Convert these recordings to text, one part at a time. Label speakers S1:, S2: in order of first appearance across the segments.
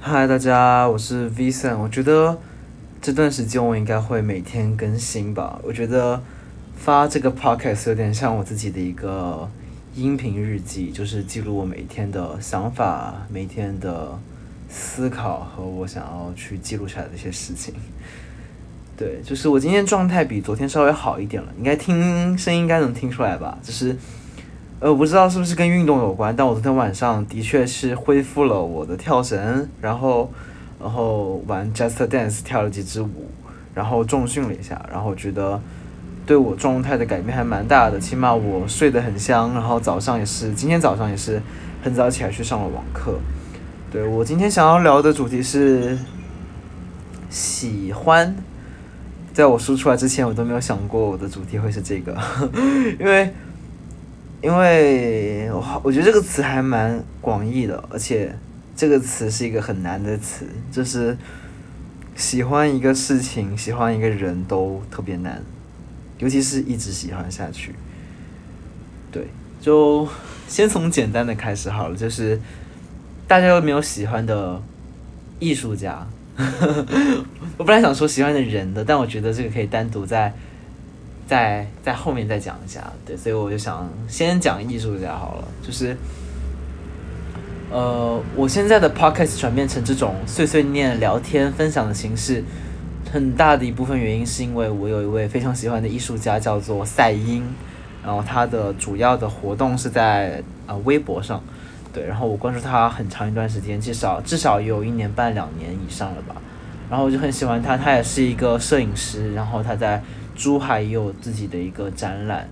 S1: 嗨，大家，我是 Vincent。我觉得这段时间我应该会每天更新吧。我觉得发这个 podcast 有点像我自己的一个音频日记，就是记录我每天的想法、每天的思考和我想要去记录下来的一些事情。对，就是我今天状态比昨天稍微好一点了，应该听声音应该能听出来吧？就是呃，我不知道是不是跟运动有关，但我昨天晚上的确是恢复了我的跳绳，然后然后玩 Just Dance 跳了几支舞，然后重训了一下，然后觉得对我状态的改变还蛮大的，起码我睡得很香，然后早上也是，今天早上也是很早起来去上了网课。对我今天想要聊的主题是喜欢。在我说出来之前，我都没有想过我的主题会是这个，因为，因为我我觉得这个词还蛮广义的，而且这个词是一个很难的词，就是喜欢一个事情、喜欢一个人都特别难，尤其是一直喜欢下去。对，就先从简单的开始好了，就是大家有没有喜欢的艺术家？我本来想说喜欢的人的，但我觉得这个可以单独在在在后面再讲一下。对，所以我就想先讲艺术家好了。就是，呃，我现在的 podcast 转变成这种碎碎念、聊天、分享的形式，很大的一部分原因是因为我有一位非常喜欢的艺术家，叫做赛英，然后他的主要的活动是在啊微博上。对，然后我关注他很长一段时间，至少至少有一年半两年以上了吧。然后我就很喜欢他，他也是一个摄影师，然后他在珠海也有自己的一个展览。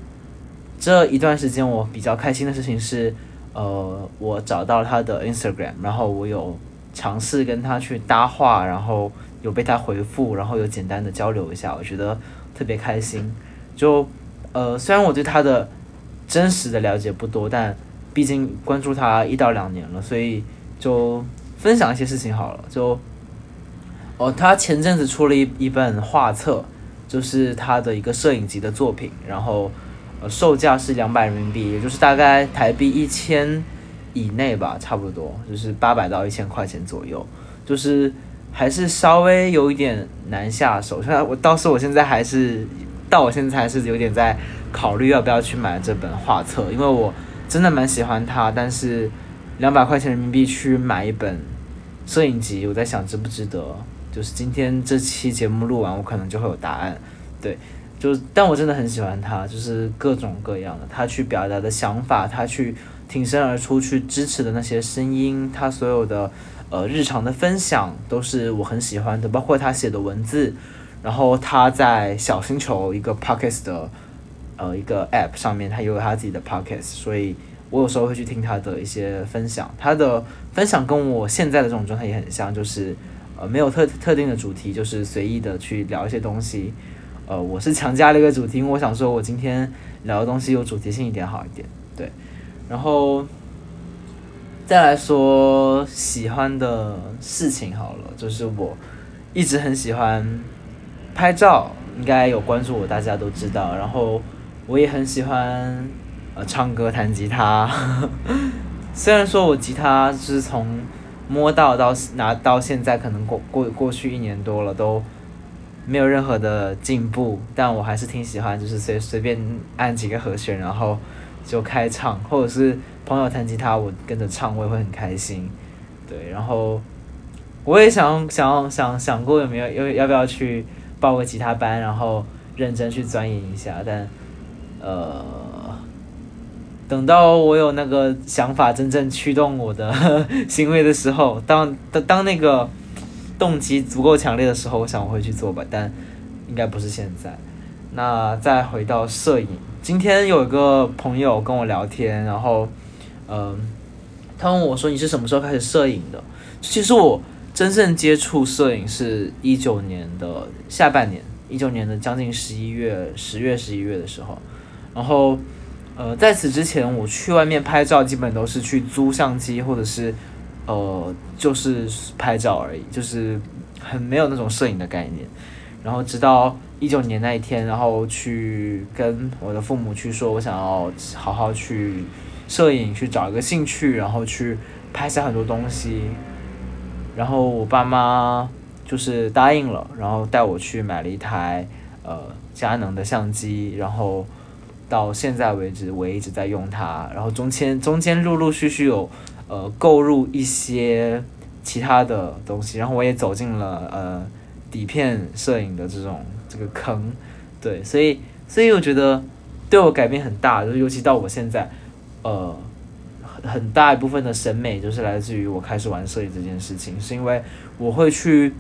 S1: 这一段时间我比较开心的事情是，呃，我找到他的 Instagram，然后我有尝试跟他去搭话，然后有被他回复，然后有简单的交流一下，我觉得特别开心。就呃，虽然我对他的真实的了解不多，但毕竟关注他一到两年了，所以就分享一些事情好了。就哦，他前阵子出了一一本画册，就是他的一个摄影集的作品，然后呃售价是两百人民币，也就是大概台币一千以内吧，差不多就是八百到一千块钱左右，就是还是稍微有一点难下手。现在我倒是我现在还是到我现在还是有点在考虑要不要去买这本画册，因为我。真的蛮喜欢他，但是两百块钱人民币去买一本摄影集，我在想值不值得？就是今天这期节目录完，我可能就会有答案。对，就但我真的很喜欢他，就是各种各样的他去表达的想法，他去挺身而出去支持的那些声音，他所有的呃日常的分享都是我很喜欢的，包括他写的文字，然后他在小星球一个 podcast 的。呃，一个 App 上面，他有他自己的 Podcast，所以我有时候会去听他的一些分享。他的分享跟我现在的这种状态也很像，就是呃没有特特定的主题，就是随意的去聊一些东西。呃，我是强加了一个主题，我想说我今天聊的东西有主题性一点好一点。对，然后再来说喜欢的事情好了，就是我一直很喜欢拍照，应该有关注我，大家都知道。然后我也很喜欢，呃，唱歌、弹吉他。虽然说我吉他是从摸到到拿到现在，可能过过过去一年多了都没有任何的进步，但我还是挺喜欢，就是随随便按几个和弦，然后就开唱，或者是朋友弹吉他，我跟着唱，我也会很开心。对，然后我也想想想想过有没有要要不要去报个吉他班，然后认真去钻研一下，但。呃，等到我有那个想法真正驱动我的 行为的时候，当当当那个动机足够强烈的时候，我想我会去做吧，但应该不是现在。那再回到摄影，今天有一个朋友跟我聊天，然后，嗯，他问我说：“你是什么时候开始摄影的？”其实我真正接触摄影是一九年的下半年，一九年的将近十一月、十月、十一月的时候。然后，呃，在此之前，我去外面拍照，基本都是去租相机，或者是，呃，就是拍照而已，就是很没有那种摄影的概念。然后直到一九年那一天，然后去跟我的父母去说，我想要好好去摄影，去找一个兴趣，然后去拍下很多东西。然后我爸妈就是答应了，然后带我去买了一台呃佳能的相机，然后到现在为止我一直在用它，然后中间中间陆陆续续有呃购入一些其他的东西，然后我也走进了呃底片摄影的这种这个坑，对，所以所以我觉得对我改变很大，就是尤其到我现在呃。很大一部分的审美就是来自于我开始玩摄影这件事情，是因为我会去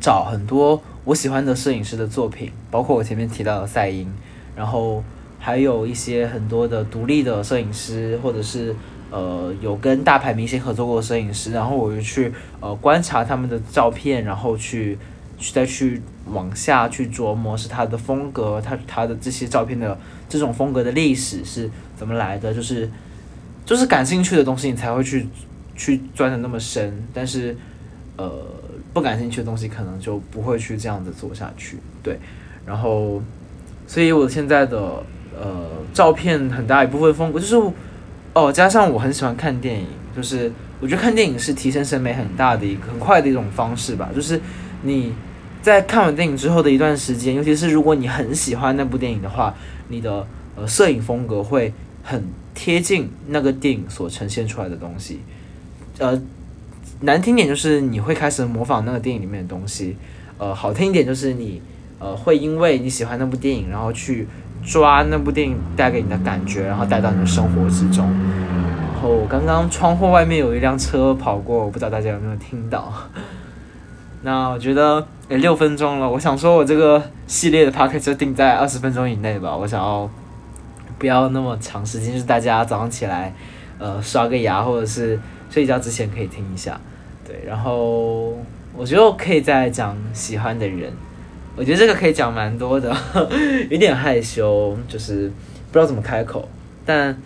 S1: 找很多我喜欢的摄影师的作品，包括我前面提到的赛英，然后还有一些很多的独立的摄影师，或者是呃有跟大牌明星合作过的摄影师，然后我就去呃观察他们的照片，然后去去再去往下去琢磨是他的风格，他他的这些照片的这种风格的历史是怎么来的，就是。就是感兴趣的东西，你才会去去钻的那么深。但是，呃，不感兴趣的东西，可能就不会去这样子做下去。对，然后，所以我现在的呃照片很大一部分风格就是，哦，加上我很喜欢看电影，就是我觉得看电影是提升审美很大的一个很快的一种方式吧。就是你在看完电影之后的一段时间，尤其是如果你很喜欢那部电影的话，你的呃摄影风格会很。贴近那个电影所呈现出来的东西，呃，难听点就是你会开始模仿那个电影里面的东西，呃，好听一点就是你呃会因为你喜欢那部电影，然后去抓那部电影带给你的感觉，然后带到你的生活之中。然后我刚刚窗户外面有一辆车跑过，我不知道大家有没有听到。那我觉得也六分钟了，我想说我这个系列的 p o c a s t 就定在二十分钟以内吧，我想要。不要那么长时间，就是大家早上起来，呃，刷个牙或者是睡觉之前可以听一下，对。然后我觉得我可以再讲喜欢的人，我觉得这个可以讲蛮多的，有点害羞，就是不知道怎么开口。但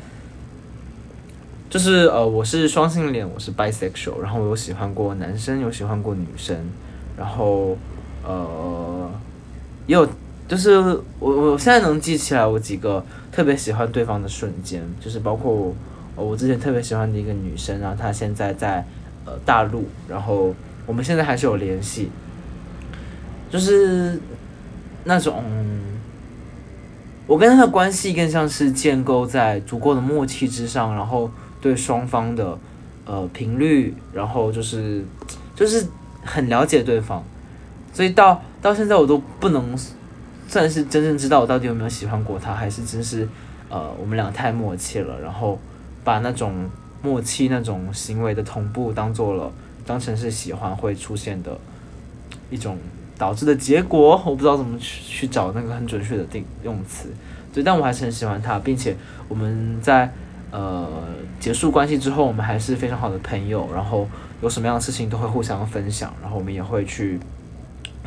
S1: 就是呃，我是双性恋，我是 bisexual，然后我有喜欢过男生，有喜欢过女生，然后呃，也有。就是我我现在能记起来我几个特别喜欢对方的瞬间，就是包括我我之前特别喜欢的一个女生，然后她现在在呃大陆，然后我们现在还是有联系，就是那种我跟他的关系更像是建构在足够的默契之上，然后对双方的呃频率，然后就是就是很了解对方，所以到到现在我都不能。算是真正知道我到底有没有喜欢过他，还是真是，呃，我们俩太默契了，然后把那种默契、那种行为的同步当做了，当成是喜欢会出现的一种导致的结果。我不知道怎么去去找那个很准确的定用词，对，但我还是很喜欢他，并且我们在呃结束关系之后，我们还是非常好的朋友，然后有什么样的事情都会互相分享，然后我们也会去。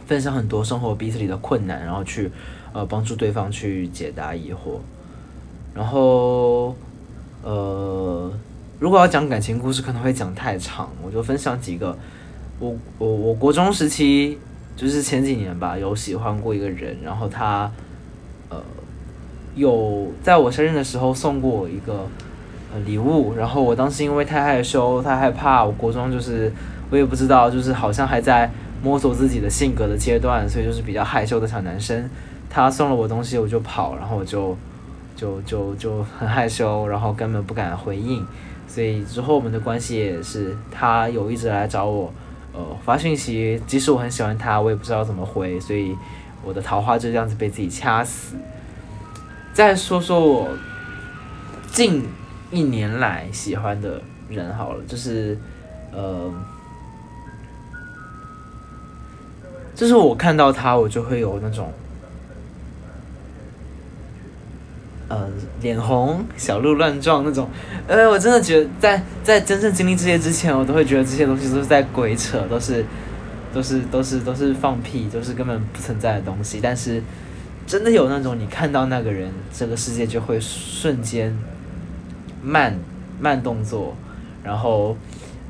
S1: 分享很多生活彼此里的困难，然后去呃帮助对方去解答疑惑。然后呃，如果要讲感情故事，可能会讲太长，我就分享几个。我我我国中时期就是前几年吧，有喜欢过一个人，然后他呃有在我生日的时候送过我一个呃礼物，然后我当时因为太害羞、太害怕，我国中就是我也不知道，就是好像还在。摸索自己的性格的阶段，所以就是比较害羞的小男生。他送了我东西，我就跑，然后我就就就就很害羞，然后根本不敢回应。所以之后我们的关系也是，他有一直来找我，呃，发信息，即使我很喜欢他，我也不知道怎么回，所以我的桃花就这样子被自己掐死。再说说我近一年来喜欢的人好了，就是呃。就是我看到他，我就会有那种，呃，脸红、小鹿乱撞那种。呃，我真的觉得，在在真正经历这些之前，我都会觉得这些东西都是在鬼扯，都是都是都是都是放屁，都是根本不存在的东西。但是，真的有那种，你看到那个人，这个世界就会瞬间慢慢动作，然后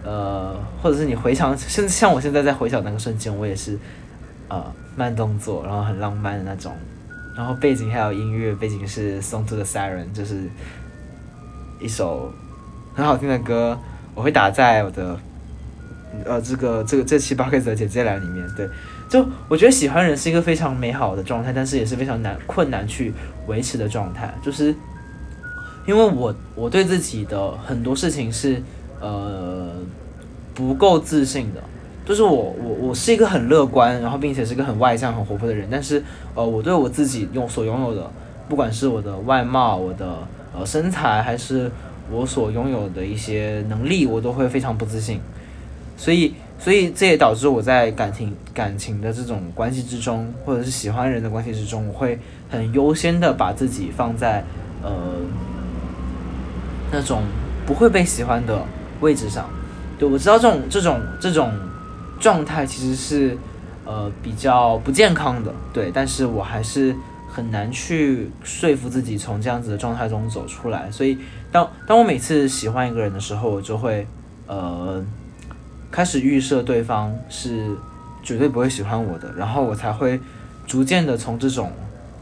S1: 呃，或者是你回想，甚至像我现在在回想那个瞬间，我也是。呃，慢动作，然后很浪漫的那种，然后背景还有音乐，背景是《Song to the Siren》，就是一首很好听的歌，我会打在我的呃这个这个这期 p o d c a s 的简介栏里面。对，就我觉得喜欢人是一个非常美好的状态，但是也是非常难困难去维持的状态，就是因为我我对自己的很多事情是呃不够自信的。就是我我我是一个很乐观，然后并且是一个很外向、很活泼的人，但是呃，我对我自己用所拥有的，不管是我的外貌、我的呃身材，还是我所拥有的一些能力，我都会非常不自信。所以，所以这也导致我在感情感情的这种关系之中，或者是喜欢人的关系之中，我会很优先的把自己放在呃那种不会被喜欢的位置上。对我知道这种这种这种。状态其实是，呃，比较不健康的，对，但是我还是很难去说服自己从这样子的状态中走出来。所以，当当我每次喜欢一个人的时候，我就会，呃，开始预设对方是绝对不会喜欢我的，然后我才会逐渐的从这种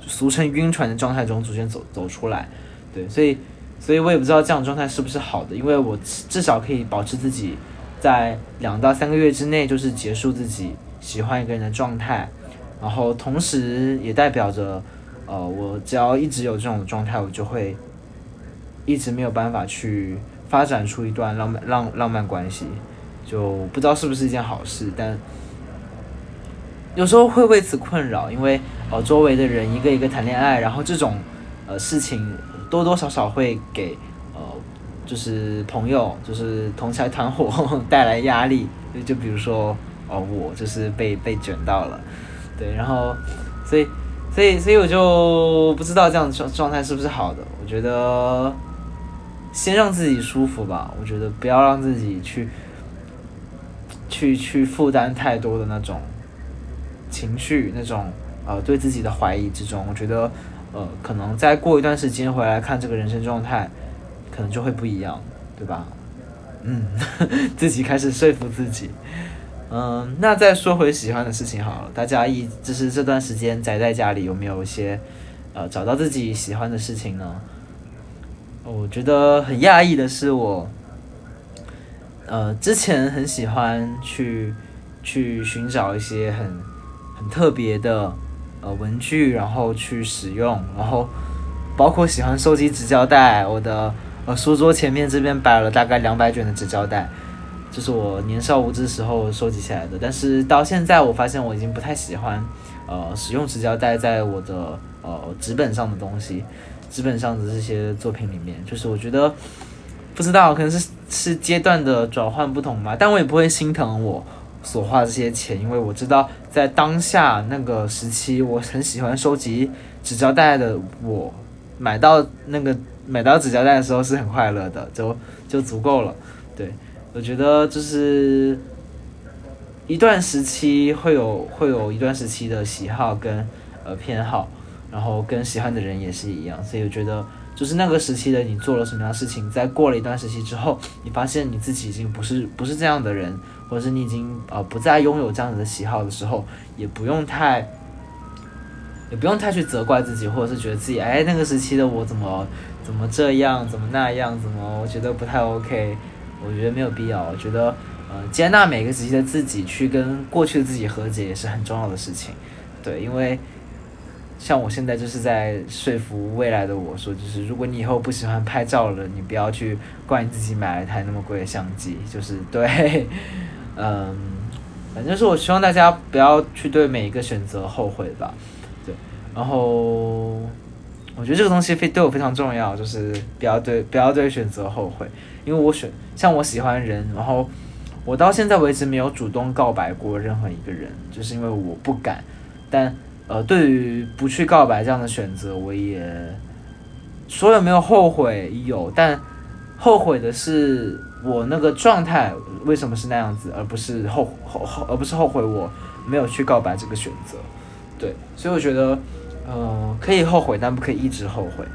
S1: 俗称晕船的状态中逐渐走走出来。对，所以，所以我也不知道这样状态是不是好的，因为我至少可以保持自己。在两到三个月之内，就是结束自己喜欢一个人的状态，然后同时也代表着，呃，我只要一直有这种状态，我就会一直没有办法去发展出一段浪漫浪浪漫关系，就不知道是不是一件好事，但有时候会为此困扰，因为呃，周围的人一个一个谈恋爱，然后这种呃事情多多少少会给。就是朋友，就是同财团伙 带来压力，就比如说哦，我就是被被卷到了，对，然后所以所以所以我就不知道这样状状态是不是好的。我觉得先让自己舒服吧，我觉得不要让自己去去去负担太多的那种情绪，那种呃对自己的怀疑之中。我觉得呃可能再过一段时间回来看这个人生状态。可能就会不一样，对吧？嗯，自己开始说服自己。嗯，那再说回喜欢的事情好了。大家一就是这段时间宅在家里，有没有一些呃找到自己喜欢的事情呢？我觉得很讶异的是，我呃之前很喜欢去去寻找一些很很特别的呃文具，然后去使用，然后包括喜欢收集纸胶带，我的。呃，书桌前面这边摆了大概两百卷的纸胶带，这是我年少无知时候收集起来的。但是到现在，我发现我已经不太喜欢，呃，使用纸胶带在我的呃纸本上的东西，纸本上的这些作品里面，就是我觉得不知道，可能是是阶段的转换不同吧。但我也不会心疼我所花这些钱，因为我知道在当下那个时期，我很喜欢收集纸胶带的我买到那个。买到纸胶带的时候是很快乐的，就就足够了。对我觉得就是一段时期会有会有一段时期的喜好跟呃偏好，然后跟喜欢的人也是一样。所以我觉得就是那个时期的你做了什么样的事情，在过了一段时期之后，你发现你自己已经不是不是这样的人，或者是你已经呃不再拥有这样子的喜好的时候，也不用太也不用太去责怪自己，或者是觉得自己哎那个时期的我怎么。怎么这样？怎么那样？怎么？我觉得不太 OK。我觉得没有必要。我觉得，呃，接纳每个时期的自己，去跟过去的自己和解，也是很重要的事情。对，因为像我现在就是在说服未来的我说，就是如果你以后不喜欢拍照了，你不要去怪你自己买了一台那么贵的相机。就是对，嗯，反正是我希望大家不要去对每一个选择后悔吧。然后。我觉得这个东西非对我非常重要，就是不要对不要对选择后悔，因为我选像我喜欢人，然后我到现在为止没有主动告白过任何一个人，就是因为我不敢。但呃，对于不去告白这样的选择，我也说有没有后悔有，但后悔的是我那个状态为什么是那样子，而不是后后后而不是后悔我没有去告白这个选择。对，所以我觉得。呃，可以后悔，但不可以一直后悔。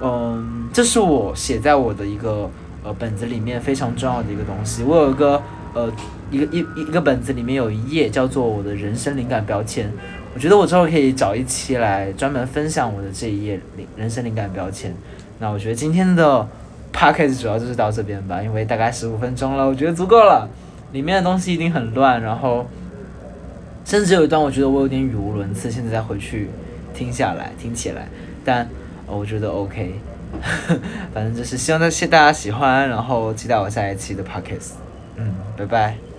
S1: 嗯，这是我写在我的一个呃本子里面非常重要的一个东西。我有一个呃一个一一个本子里面有一页叫做我的人生灵感标签。我觉得我之后可以找一期来专门分享我的这一页灵人生灵感标签。那我觉得今天的 p a c k a g e 主要就是到这边吧，因为大概十五分钟了，我觉得足够了。里面的东西一定很乱，然后甚至有一段我觉得我有点语无伦次，现在再回去听下来听起来，但我觉得 OK，反正就是希望大家喜欢，然后期待我下一期的 Podcast，嗯，拜拜。